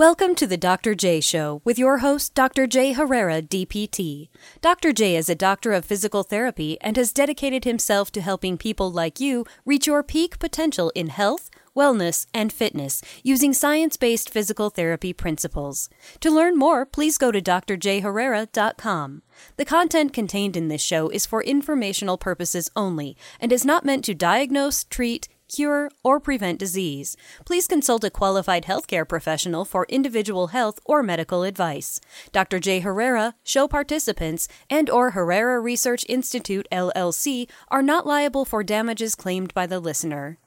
Welcome to the Dr. Jay Show with your host, Dr. Jay Herrera, DPT. Dr. Jay is a doctor of physical therapy and has dedicated himself to helping people like you reach your peak potential in health, wellness, and fitness using science based physical therapy principles. To learn more, please go to drjherrera.com. The content contained in this show is for informational purposes only and is not meant to diagnose, treat, cure, or prevent disease. Please consult a qualified healthcare professional for individual health or medical advice. Dr. Jay Herrera, show participants, and or Herrera Research Institute LLC are not liable for damages claimed by the listener.